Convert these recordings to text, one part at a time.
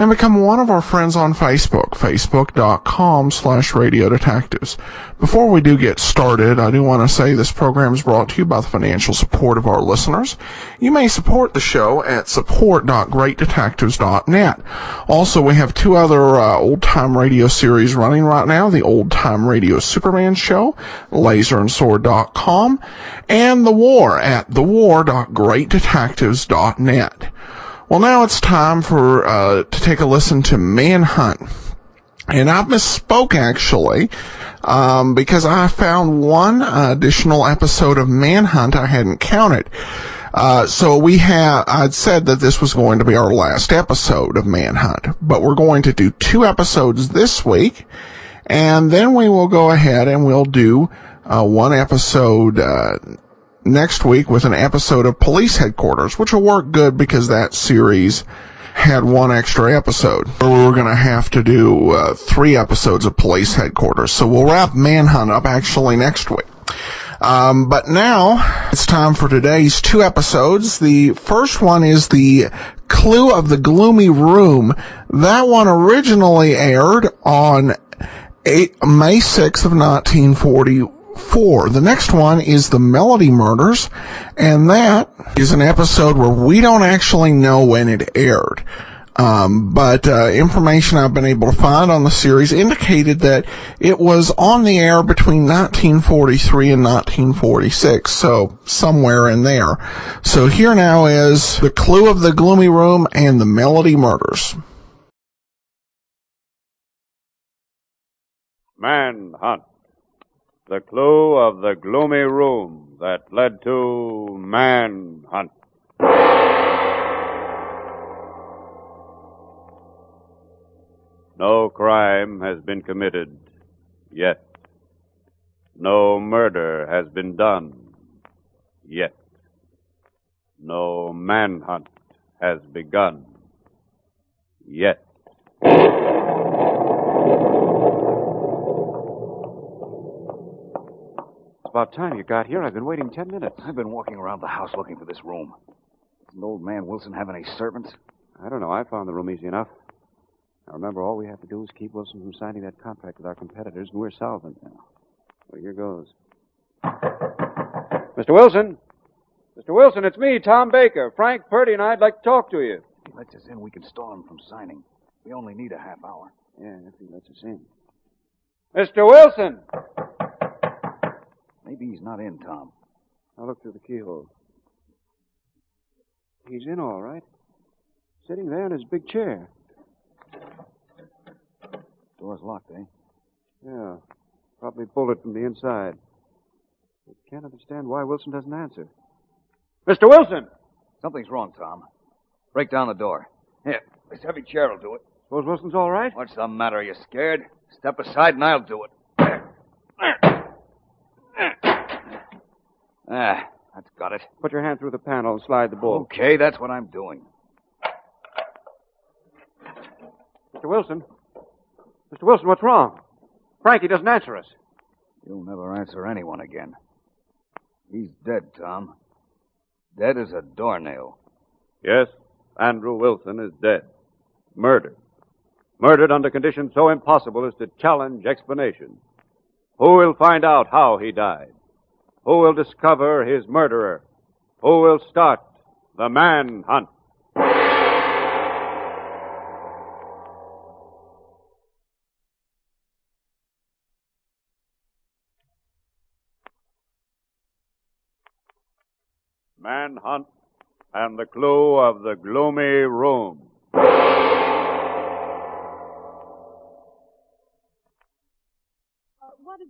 and become one of our friends on Facebook, facebook.com slash radio detectives. Before we do get started, I do want to say this program is brought to you by the financial support of our listeners. You may support the show at support.greatdetectives.net. Also, we have two other uh, old-time radio series running right now, the Old Time Radio Superman Show, laserandsword.com, and The War at thewar.greatdetectives.net. Well, now it's time for uh, to take a listen to Manhunt. And I misspoke actually, um, because I found one additional episode of Manhunt I hadn't counted. Uh, so we have, I'd said that this was going to be our last episode of Manhunt, but we're going to do two episodes this week, and then we will go ahead and we'll do, uh, one episode, uh, next week with an episode of Police Headquarters, which will work good because that series had one extra episode. We were going to have to do uh, three episodes of Police Headquarters. So we'll wrap Manhunt up actually next week. Um, but now it's time for today's two episodes. The first one is the Clue of the Gloomy Room. That one originally aired on eight, May 6th of 1940 four. The next one is the Melody Murders, and that is an episode where we don't actually know when it aired. Um, but uh, information I've been able to find on the series indicated that it was on the air between 1943 and 1946, so somewhere in there. So here now is The Clue of the Gloomy Room and the Melody Murders. Manhunt. The clue of the gloomy room that led to manhunt. No crime has been committed yet. No murder has been done yet. No manhunt has begun yet. It's about time you got here. I've been waiting ten minutes. I've been walking around the house looking for this room. Doesn't old man Wilson have any servants? I don't know. I found the room easy enough. Now remember, all we have to do is keep Wilson from signing that contract with our competitors, and we're solvent. Now, well, here goes. Mr. Wilson! Mr. Wilson, it's me, Tom Baker. Frank Purdy and I'd like to talk to you. If he lets us in, we can stall him from signing. We only need a half hour. Yeah, if he lets us in. Mr. Wilson! Maybe he's not in, Tom. I'll look through the keyhole. He's in all right. Sitting there in his big chair. Door's locked, eh? Yeah. Probably bolted from the inside. I can't understand why Wilson doesn't answer. Mr. Wilson! Something's wrong, Tom. Break down the door. Here, this heavy chair will do it. Suppose Wilson's all right? What's the matter? Are you scared? Step aside and I'll do it. Ah, that's got it. Put your hand through the panel and slide the bolt. Okay, that's what I'm doing. Mr. Wilson? Mr. Wilson, what's wrong? Frankie doesn't answer us. You'll never answer anyone again. He's dead, Tom. Dead as a doornail. Yes, Andrew Wilson is dead. Murdered. Murdered under conditions so impossible as to challenge explanation. Who will find out how he died? Who will discover his murderer? Who will start the manhunt? Manhunt and the clue of the gloomy room.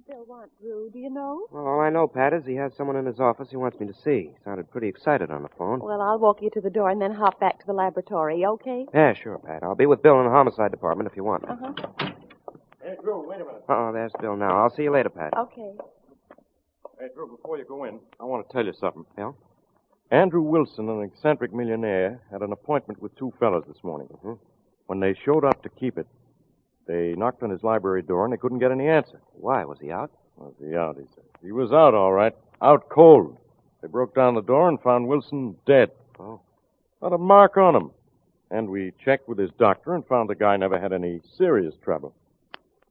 Does Bill want, Drew? Do you know? Well, all I know, Pat, is he has someone in his office he wants me to see. He Sounded pretty excited on the phone. Well, I'll walk you to the door and then hop back to the laboratory, okay? Yeah, sure, Pat. I'll be with Bill in the homicide department if you want me. Uh-huh. Hey, Drew, wait a minute. Uh-oh, there's Bill now. I'll see you later, Pat. Okay. Hey, Drew, before you go in, I want to tell you something. Yeah? Andrew Wilson, an eccentric millionaire, had an appointment with two fellas this morning. Mhm. When they showed up to keep it, they knocked on his library door and they couldn't get any answer. Why? Was he out? Was he out, he said. He was out, all right. Out cold. They broke down the door and found Wilson dead. Oh. Not a mark on him. And we checked with his doctor and found the guy never had any serious trouble.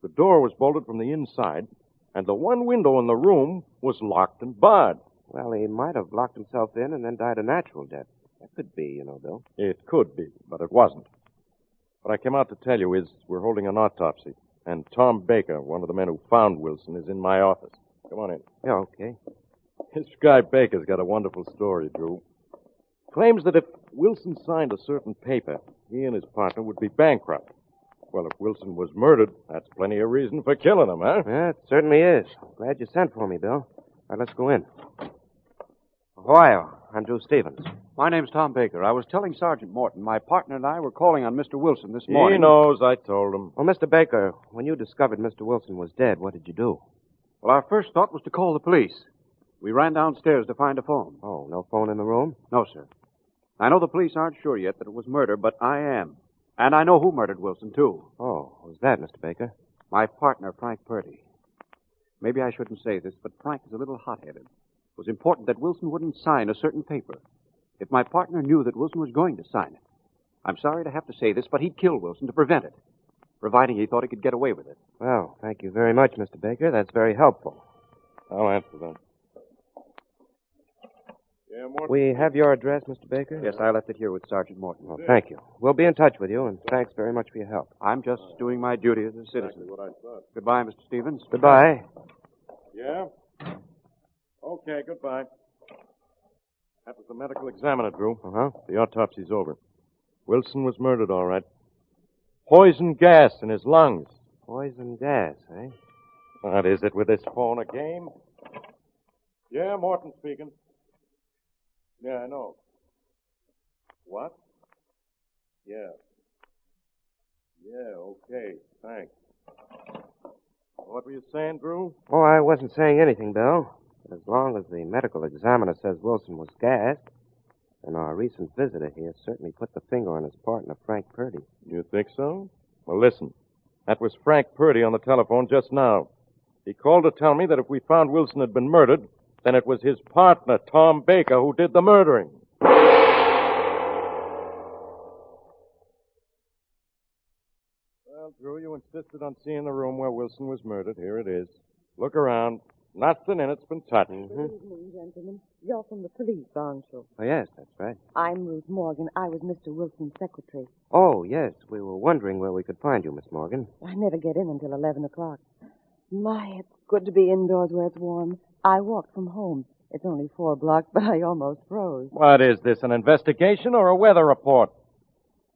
The door was bolted from the inside, and the one window in the room was locked and barred. Well, he might have locked himself in and then died a natural death. That could be, you know, Bill. It could be, but it wasn't. What I came out to tell you is we're holding an autopsy, and Tom Baker, one of the men who found Wilson, is in my office. Come on in. Yeah, okay. This guy Baker's got a wonderful story, Drew. Claims that if Wilson signed a certain paper, he and his partner would be bankrupt. Well, if Wilson was murdered, that's plenty of reason for killing him, huh? Yeah, it certainly is. Glad you sent for me, Bill. All right, let's go in. Ohio. I'm Drew Stevens. My name's Tom Baker. I was telling Sergeant Morton my partner and I were calling on Mr. Wilson this morning. He knows, I told him. Well, Mr. Baker, when you discovered Mr. Wilson was dead, what did you do? Well, our first thought was to call the police. We ran downstairs to find a phone. Oh, no phone in the room? No, sir. I know the police aren't sure yet that it was murder, but I am. And I know who murdered Wilson, too. Oh, who's that, Mr. Baker? My partner, Frank Purdy. Maybe I shouldn't say this, but Frank is a little hot-headed. It was important that Wilson wouldn't sign a certain paper. If my partner knew that Wilson was going to sign it, I'm sorry to have to say this, but he'd kill Wilson to prevent it, providing he thought he could get away with it. Well, thank you very much, Mr. Baker. That's very helpful. I'll answer that. Yeah, Morton. We have your address, Mr. Baker? Yes, I left it here with Sergeant Morton. Well, thank you. We'll be in touch with you, and thanks very much for your help. I'm just doing my duty as a citizen. what I thought. Goodbye, Mr. Stevens. Goodbye. Yeah? Okay, goodbye. That was the medical examiner, Drew. Uh-huh. The autopsy's over. Wilson was murdered, all right. Poison gas in his lungs. Poison gas, eh? What is it with this phone, a game? Yeah, Morton speaking. Yeah, I know. What? Yeah. Yeah, okay, thanks. What were you saying, Drew? Oh, I wasn't saying anything, Bill. As long as the medical examiner says Wilson was gassed, then our recent visitor here certainly put the finger on his partner, Frank Purdy. You think so? Well, listen. That was Frank Purdy on the telephone just now. He called to tell me that if we found Wilson had been murdered, then it was his partner, Tom Baker, who did the murdering. Well, Drew, you insisted on seeing the room where Wilson was murdered. Here it is. Look around. Nothing in it's been touched. Mm-hmm. Good evening, gentlemen. You're from the police, aren't you? Oh, yes, that's right. I'm Ruth Morgan. I was Mr. Wilson's secretary. Oh, yes. We were wondering where we could find you, Miss Morgan. I never get in until 11 o'clock. My, it's good to be indoors where it's warm. I walked from home. It's only four blocks, but I almost froze. What is this, an investigation or a weather report?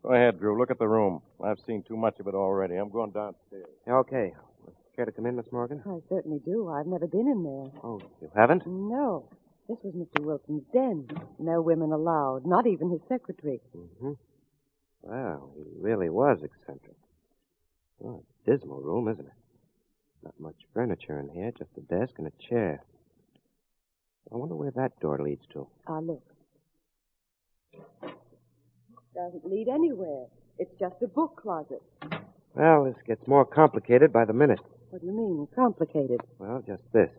Go ahead, Drew. Look at the room. I've seen too much of it already. I'm going downstairs. Okay. Care to come in, Miss Morgan? I certainly do. I've never been in there. Oh, you haven't? No. This was Mr. Wilson's den. No women allowed, not even his secretary. Mm-hmm. Well, he really was eccentric. Well, it's a dismal room, isn't it? Not much furniture in here, just a desk and a chair. I wonder where that door leads to. Ah, look. Doesn't lead anywhere. It's just a book closet. Well, this gets more complicated by the minute. What do you mean, complicated? Well, just this.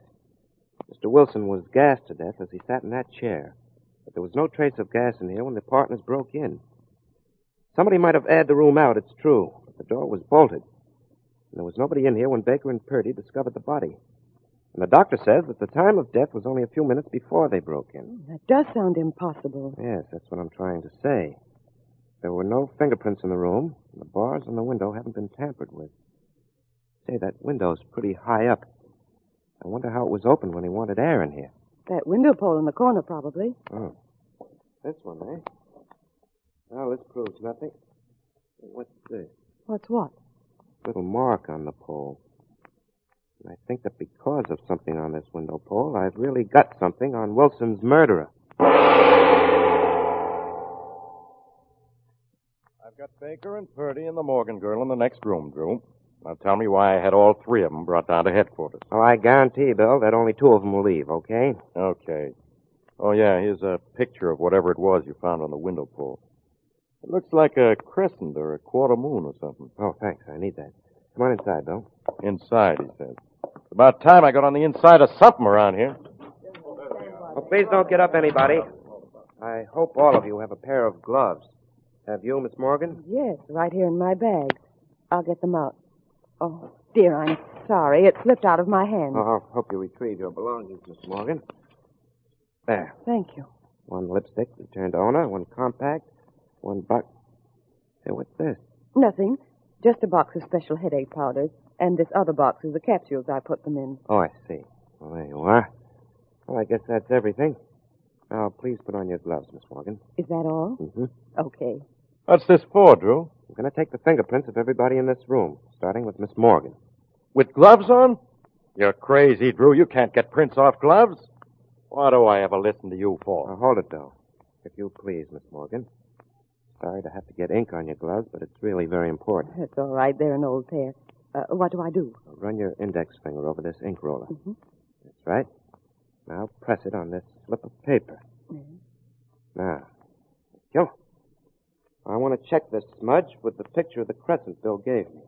Mr. Wilson was gassed to death as he sat in that chair. But there was no trace of gas in here when the partners broke in. Somebody might have aired the room out, it's true. But the door was bolted. And there was nobody in here when Baker and Purdy discovered the body. And the doctor says that the time of death was only a few minutes before they broke in. Mm, that does sound impossible. Yes, that's what I'm trying to say. There were no fingerprints in the room, and the bars on the window haven't been tampered with. Say, that window's pretty high up. I wonder how it was opened when he wanted air in here. That window pole in the corner, probably. Oh. This one, eh? Well, this proves nothing. What's this? What's what? Little mark on the pole. And I think that because of something on this window pole, I've really got something on Wilson's murderer. I've got Baker and Purdy and the Morgan girl in the next room, Drew. Now tell me why I had all three of them brought down to headquarters. Oh, I guarantee, Bill, that only two of them will leave, okay? Okay. Oh, yeah, here's a picture of whatever it was you found on the window pole. It looks like a crescent or a quarter moon or something. Oh, thanks. I need that. Come on inside, Bill. Inside, he says. It's about time I got on the inside of something around here. Well, please don't get up, anybody. I hope all of you have a pair of gloves. Have you, Miss Morgan? Yes, right here in my bag. I'll get them out. Oh, dear, I'm sorry. It slipped out of my hand. Oh, I'll help you retrieve your belongings, Miss Morgan. There. Thank you. One lipstick returned to owner, one compact, one box. Hey, what's this? Nothing. Just a box of special headache powders. And this other box is the capsules I put them in. Oh, I see. Well, there you are. Well, I guess that's everything. Now, please put on your gloves, Miss Morgan. Is that all? Mm-hmm. Okay. What's this for, Drew? I'm going to take the fingerprints of everybody in this room, starting with Miss Morgan. With gloves on? You're crazy, Drew. You can't get prints off gloves. What do I ever listen to you Now, for? hold it, Bill. If you please, Miss Morgan. Sorry to have to get ink on your gloves, but it's really very important. It's all right. They're an old pair. Uh, what do I do? Now, run your index finger over this ink roller. Mhm. That's right. Now press it on this slip of paper. Now, go. I want to check this smudge with the picture of the crescent Bill gave me.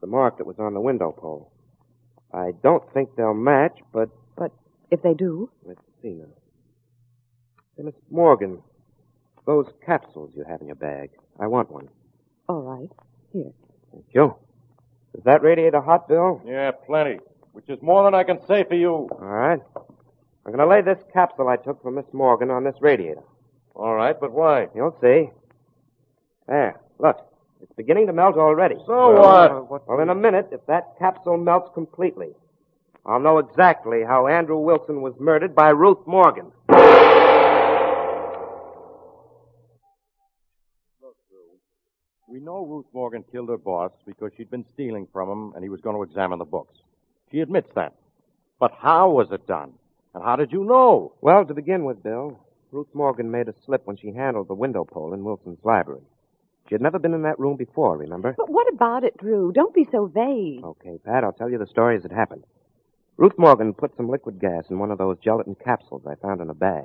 The mark that was on the window pole. I don't think they'll match, but But if they do, let's see now. Hey, Miss Morgan, those capsules you have in your bag. I want one. all right. Here. Thank you. Is that radiator hot, Bill? Yeah, plenty. Which is more than I can say for you. All right. I'm going to lay this capsule I took from Miss Morgan on this radiator. All right, but why? You'll see. There, look. It's beginning to melt already. So well, what? Well, in a minute, if that capsule melts completely, I'll know exactly how Andrew Wilson was murdered by Ruth Morgan. Look, we know Ruth Morgan killed her boss because she'd been stealing from him and he was going to examine the books. She admits that. But how was it done? And how did you know? Well, to begin with, Bill, Ruth Morgan made a slip when she handled the window pole in Wilson's library. She had never been in that room before, remember? But what about it, Drew? Don't be so vague. Okay, Pat, I'll tell you the story as it happened. Ruth Morgan put some liquid gas in one of those gelatin capsules I found in a bag.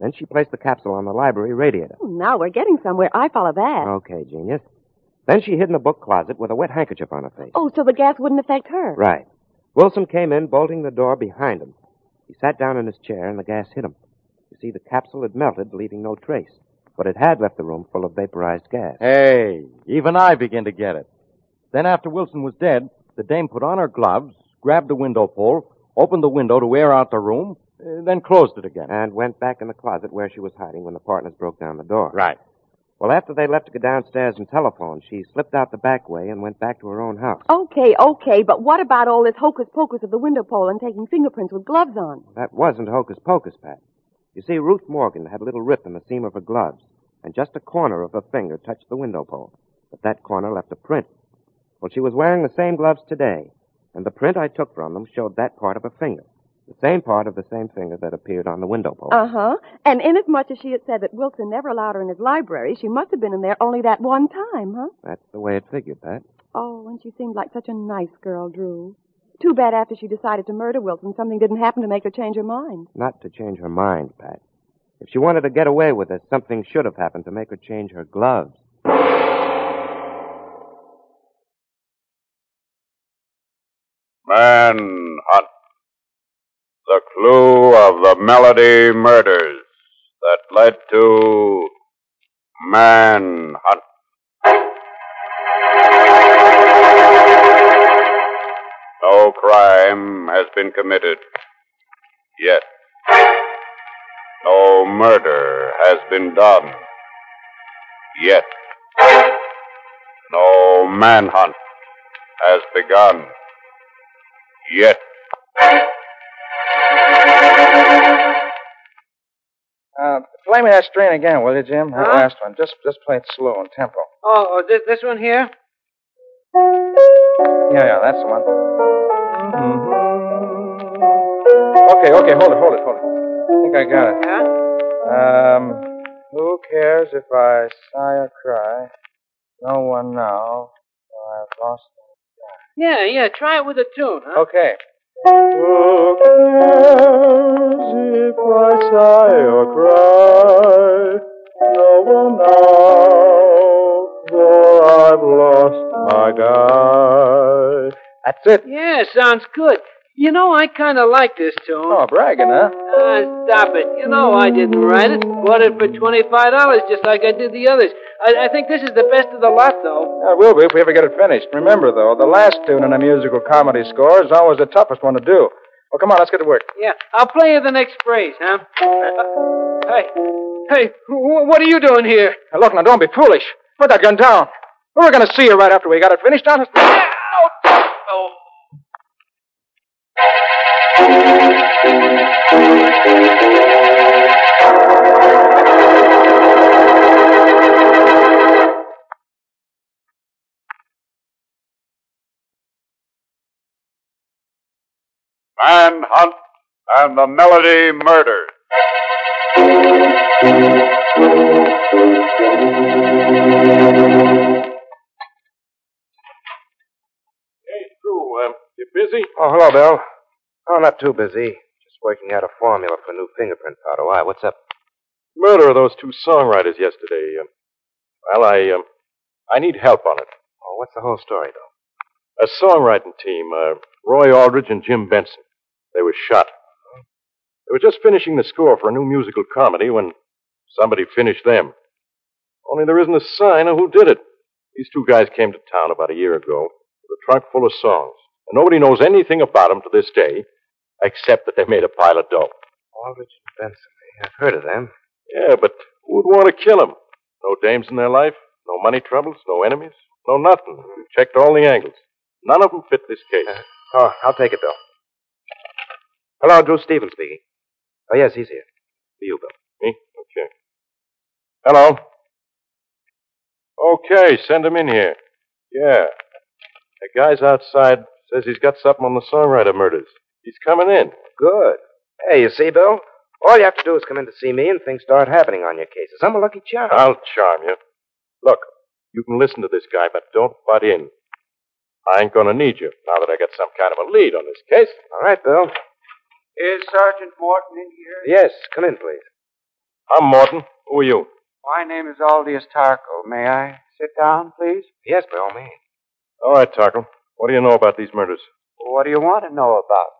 Then she placed the capsule on the library radiator. Oh, now we're getting somewhere. I follow that. Okay, genius. Then she hid in a book closet with a wet handkerchief on her face. Oh, so the gas wouldn't affect her. Right. Wilson came in, bolting the door behind him. He sat down in his chair, and the gas hit him. You see, the capsule had melted, leaving no trace. But it had left the room full of vaporized gas. Hey, even I begin to get it. Then after Wilson was dead, the dame put on her gloves, grabbed the window pole, opened the window to air out the room, uh, then closed it again. And went back in the closet where she was hiding when the partners broke down the door. Right. Well, after they left to go downstairs and telephone, she slipped out the back way and went back to her own house. Okay, okay, but what about all this hocus pocus of the window pole and taking fingerprints with gloves on? That wasn't hocus pocus, Pat. You see, Ruth Morgan had a little rip in the seam of her gloves, and just a corner of her finger touched the window pole. But that corner left a print. Well, she was wearing the same gloves today, and the print I took from them showed that part of her finger. The same part of the same finger that appeared on the window pole. Uh huh. And inasmuch as she had said that Wilson never allowed her in his library, she must have been in there only that one time, huh? That's the way it figured, Pat. Oh, and she seemed like such a nice girl, Drew. Too bad after she decided to murder Wilson, something didn't happen to make her change her mind. Not to change her mind, Pat. If she wanted to get away with it, something should have happened to make her change her gloves. Manhunt. The clue of the Melody murders that led to Manhunt. No crime has been committed yet. No murder has been done yet. No manhunt has begun yet. Uh, play me that strain again, will you, Jim? That Huh? last one. Just just play it slow and tempo. Oh, oh this, this one here? Yeah, yeah, that's the one. Okay, okay, hold it, hold it, hold it. I think I got it. Yeah? Um, who cares if I sigh or cry? No one now. for I've lost. My guy. Yeah, yeah, try it with a tune, huh? Okay. Who cares if I sigh or cry? No one now, for I've lost my guy. That's it. Yeah, sounds good. You know, I kind of like this tune. Oh, bragging, huh? Ah, stop it. You know I didn't write it. Bought it for $25 just like I did the others. I, I think this is the best of the lot, though. Yeah, it will be if we ever get it finished. Remember, though, the last tune in a musical comedy score is always the toughest one to do. Well, come on, let's get to work. Yeah, I'll play you the next phrase, huh? Uh, hey, hey, wh- what are you doing here? Now, look, now, don't be foolish. Put that gun down. We're going to see you right after we got it finished, honest. Oh. Manhunt and the Melody Murders. Hey, Drew, um, you busy? Oh, hello, Bill. Oh, not too busy. Just working out a formula for new fingerprint powder. Why? What's up? Murder of those two songwriters yesterday. Um, well, I, um, I need help on it. Oh, what's the whole story, though? A songwriting team, uh, Roy Aldrich and Jim Benson. They were shot. They were just finishing the score for a new musical comedy when somebody finished them. Only there isn't a sign of who did it. These two guys came to town about a year ago with a trunk full of songs, and nobody knows anything about them to this day, except that they made a pile of dough. Aldrich and Benson. I've heard of them. Yeah, but who would want to kill them? No dames in their life, no money troubles, no enemies, no nothing. We checked all the angles. None of them fit this case. Oh, I'll take it, Bill. Hello, Drew Stevens speaking. Oh, yes, he's here. For you, Bill. Me? Okay. Hello. Okay, send him in here. Yeah. The guy's outside says he's got something on the songwriter murders. He's coming in. Good. Hey, you see, Bill? All you have to do is come in to see me and things start happening on your cases. I'm a lucky charm. I'll charm you. Look, you can listen to this guy, but don't butt in. I ain't gonna need you now that I got some kind of a lead on this case. All right, Bill. Is Sergeant Morton in here? Yes, come in, please. I'm Morton. Who are you? My name is Aldius Tarkle. May I sit down, please? Yes, by all means. All right, Tarkle. What do you know about these murders? What do you want to know about?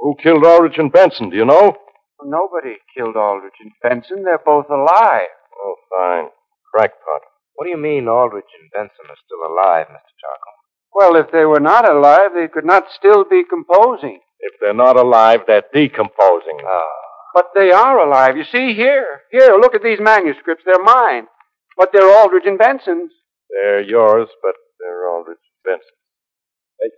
Who killed Aldrich and Benson? Do you know? Nobody killed Aldrich and Benson. They're both alive. Oh, fine. Crackpot. What do you mean Aldrich and Benson are still alive, Mr. Charcoal? Well, if they were not alive, they could not still be composing. If they're not alive, they're decomposing. Ah. But they are alive. You see, here. Here, look at these manuscripts. They're mine. But they're Aldrich and Benson's. They're yours, but they're Aldrich and Benson.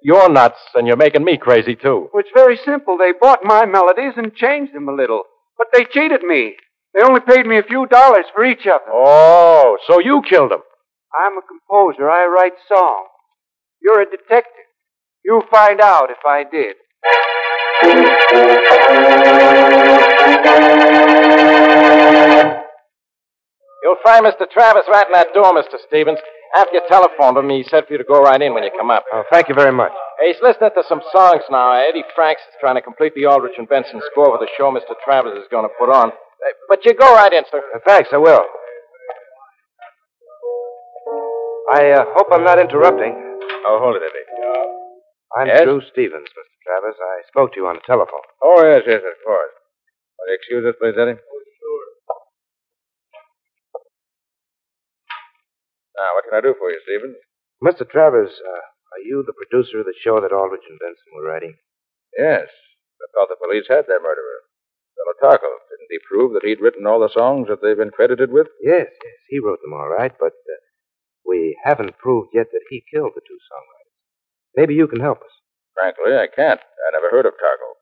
You're nuts, and you're making me crazy, too. Well, it's very simple. They bought my melodies and changed them a little. But they cheated me. They only paid me a few dollars for each of them. Oh, so you killed them. I'm a composer. I write songs. You're a detective. You find out if I did. You'll find Mr. Travers right in that door, Mr. Stevens. After you telephoned him, he said for you to go right in when you come up. Oh, thank you very much. Hey, he's listening to some songs now. Eddie Franks is trying to complete the Aldrich and Benson score for the show Mr. Travers is going to put on. Uh, But you go right in, sir. Uh, thanks, I will. I uh, hope I'm not interrupting. Oh, hold it, Eddie. I'm Yes? Drew Stevens, Mr. Travers. I spoke to you on the telephone. Oh, yes, yes, of course. Will you excuse us, please, Eddie? Now, what can I do for you, Stevens? Mr. Travers, uh, are you the producer of the show that Aldrich and Benson were writing? Yes. I thought the police had their murderer. Fellow Tarkle. Didn't he prove that he'd written all the songs that they've been credited with? Yes, yes, he wrote them all right, but uh, we haven't proved yet that he killed the two songwriters. Maybe you can help us. Frankly, I can't. I never heard of Tarkle.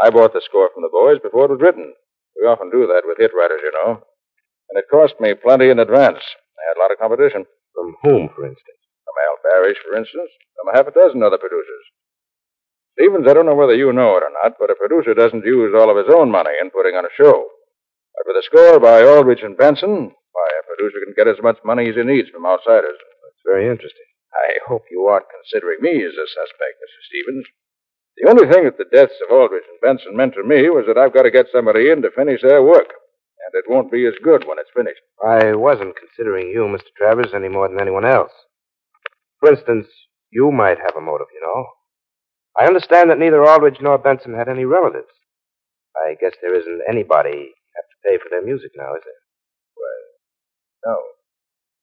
I bought the score from the boys before it was written. We often do that with hit writers, you know. And it cost me plenty in advance. I had a lot of competition. From whom, for instance? From Al Barish, for instance. From a half a dozen other producers. Stevens, I don't know whether you know it or not, but a producer doesn't use all of his own money in putting on a show. But with a score by Aldrich and Benson, why, a producer can get as much money as he needs from outsiders. That's very interesting. I hope you aren't considering me as a suspect, Mr. Stevens. The only thing that the deaths of Aldrich and Benson meant to me was that I've got to get somebody in to finish their work. And it won't be as good when it's finished. I wasn't considering you, Mr. Travers, any more than anyone else. For instance, you might have a motive, you know. I understand that neither Aldrich nor Benson had any relatives. I guess there isn't anybody have to pay for their music now, is there? Well, no.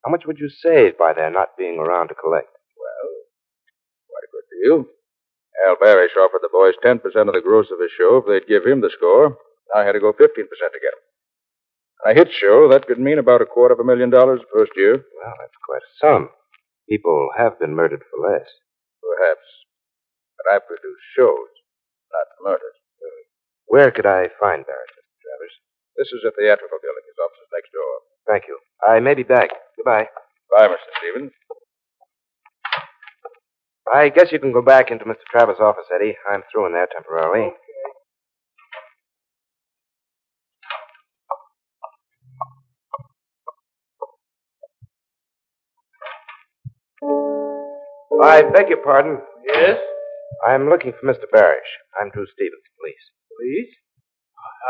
How much would you save by their not being around to collect? Well, quite a good deal. Al Barish offered the boys 10% of the gross of his show if they'd give him the score. I had to go 15% to get him. A hit show, that could mean about a quarter of a million dollars the first year. Well, that's quite a sum. People have been murdered for less. Perhaps. But I produce shows, not murders. Where could I find Barish, Mr. Travers? This is a theatrical building. His office is next door. Thank you. I may be back. Goodbye. Bye, Mr. Stevens. I guess you can go back into Mr. Travers' office, Eddie. I'm through in there temporarily. I beg your pardon. Yes? I'm looking for Mr. Barish. I'm Drew Stevens, police. Please?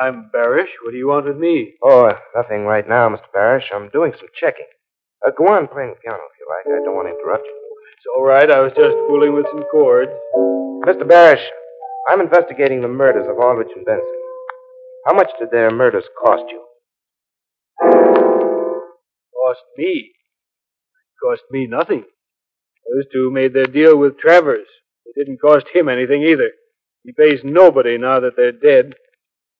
I'm Barish. What do you want with me? Oh, nothing right now, Mr. Barish. I'm doing some checking. Uh, go on playing the piano if you like. I don't want to interrupt you. It's all right. I was just fooling with some chords. Mr. Barish, I'm investigating the murders of Aldrich and Benson. How much did their murders cost you? Cost me. Cost me nothing. Those two made their deal with Travers. It didn't cost him anything either. He pays nobody now that they're dead.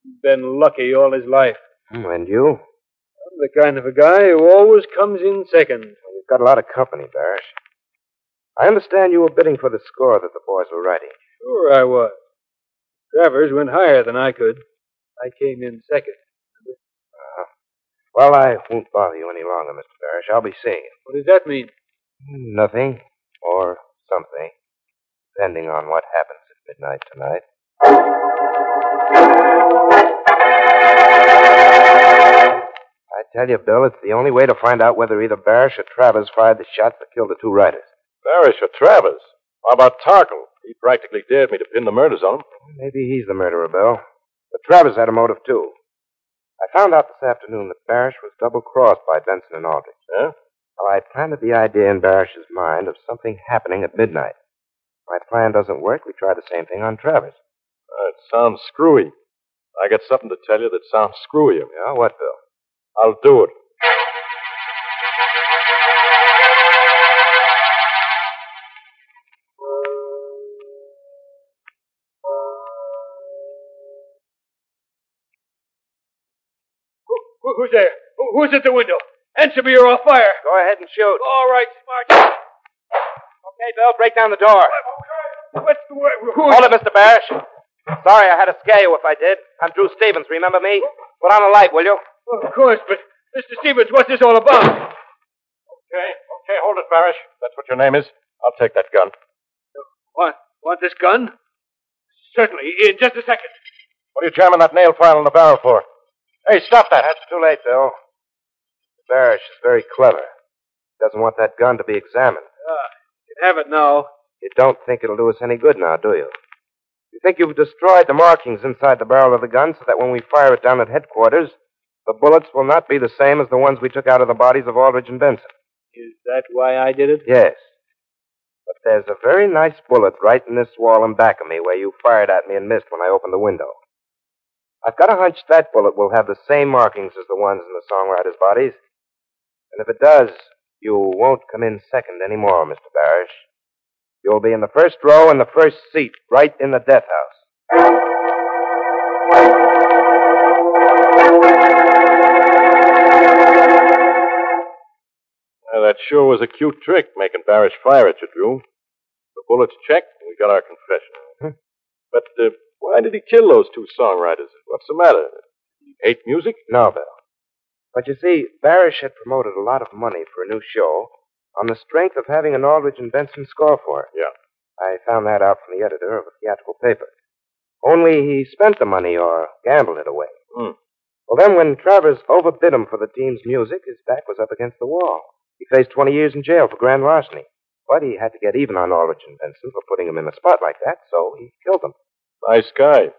He's been lucky all his life. Hmm, And you? I'm the kind of a guy who always comes in second. You've got a lot of company, Barish. I understand you were bidding for the score that the boys were writing. Sure I was. Travers went higher than I could. I came in second. Uh-huh. Well, I won't bother you any longer, Mr. Barish. I'll be seeing you. What does that mean? Nothing. Or something. Depending on what happens at midnight tonight. I tell you, Bill, it's the only way to find out whether either Barish or Travers fired the shots that killed the two riders. Barish or Travers? How about Tarkle? He practically dared me to pin the murders on him. Maybe he's the murderer, Bill. But Travers had a motive, too. I found out this afternoon that Barish was double crossed by Benson and Aldrich. Yeah? Well, I planted the idea in Barish's mind of something happening at midnight. If my plan doesn't work, we try the same thing on Travers. Uh, it sounds screwy. I got something to tell you that sounds screwy. Yeah, what, Bill? I'll do it. Who, who's there? Who, who's at the window? Answer me or I'll fire. Go ahead and shoot. All right, smart. Okay, Bill, break down the door. What's the word? Who Hold it, Mr. Barish. Sorry I had to scare you if I did. I'm Drew Stevens, remember me? Put on a light, will you? Of course, but Mr. Stevens, what's this all about? Okay, okay, hold it, Barish. That's what your name is. I'll take that gun. Want, want this gun? Certainly, in just a second. What are you jamming that nail file in the barrel for? Hey, stop that. That's too late, Bill. Barish is very clever. He doesn't want that gun to be examined. Ah, you can have it now. You don't think it'll do us any good now, do you? You think you've destroyed the markings inside the barrel of the gun so that when we fire it down at headquarters, the bullets will not be the same as the ones we took out of the bodies of Aldrich and Benson. Is that why I did it? Yes. But there's a very nice bullet right in this wall in back of me where you fired at me and missed when I opened the window. I've got a hunch that bullet will have the same markings as the ones in the songwriters' bodies. And if it does, you won't come in second anymore, Mr. Barish. You'll be in the first row in the first seat, right in the death house. Uh, that sure was a cute trick, making Barish fire at you, Drew. The bullets checked, and we got our confession. But uh, why did he kill those two songwriters? What's the matter? Hate music? No, Bill. But you see, Barish had promoted a lot of money for a new show on the strength of having an Aldrich and Benson score for it. Yeah. I found that out from the editor of a theatrical paper. Only he spent the money or gambled it away. Hmm. Well, then when Travers overbid him for the team's music, his back was up against the wall. He faced 20 years in jail for grand larceny. But he had to get even on Aldrich and Benson for putting him in a spot like that, so he killed them. Nice guy.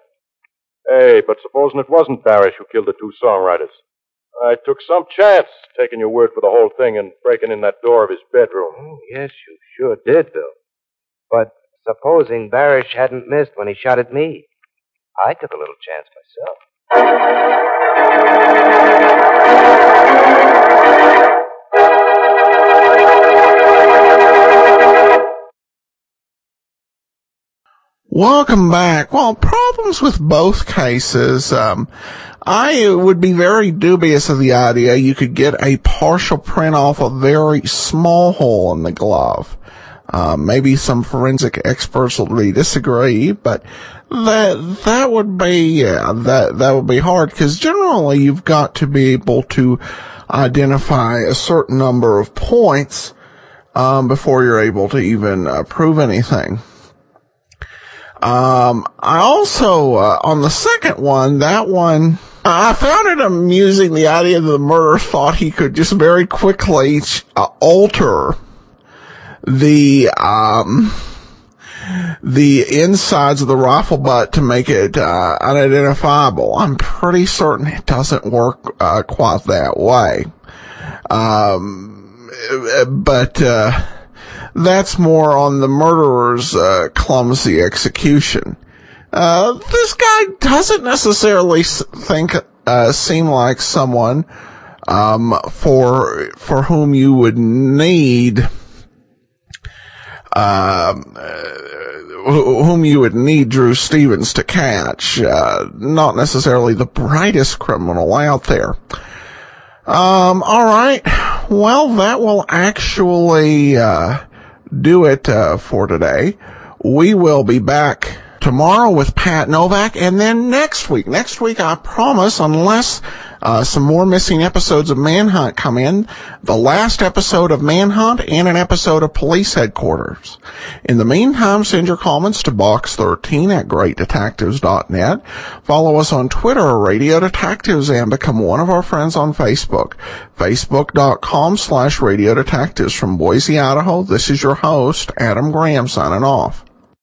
Hey, but supposing it wasn't Barish who killed the two songwriters? I took some chance taking your word for the whole thing and breaking in that door of his bedroom. Oh, yes, you sure did, Bill. But supposing Barish hadn't missed when he shot at me, I took a little chance myself. Welcome back. Well, problems with both cases. Um, I would be very dubious of the idea you could get a partial print off a very small hole in the glove. Uh, maybe some forensic experts will disagree, but that that would be yeah, that that would be hard because generally you've got to be able to identify a certain number of points um, before you're able to even uh, prove anything. Um, I also, uh, on the second one, that one, I found it amusing the idea that the murderer thought he could just very quickly uh, alter the, um, the insides of the rifle butt to make it, uh, unidentifiable. I'm pretty certain it doesn't work, uh, quite that way. Um, but, uh, that's more on the murderer's uh, clumsy execution. Uh, this guy doesn't necessarily think uh, seem like someone um, for for whom you would need um, whom you would need Drew Stevens to catch. Uh, not necessarily the brightest criminal out there. Um, all right. Well, that will actually uh, do it uh, for today. We will be back tomorrow with Pat Novak, and then next week. Next week, I promise, unless uh, some more missing episodes of Manhunt come in, the last episode of Manhunt and an episode of Police Headquarters. In the meantime, send your comments to box13 at greatdetectives.net. Follow us on Twitter or Radio Detectives and become one of our friends on Facebook. Facebook.com slash Radio Detectives. From Boise, Idaho, this is your host, Adam Graham, signing off.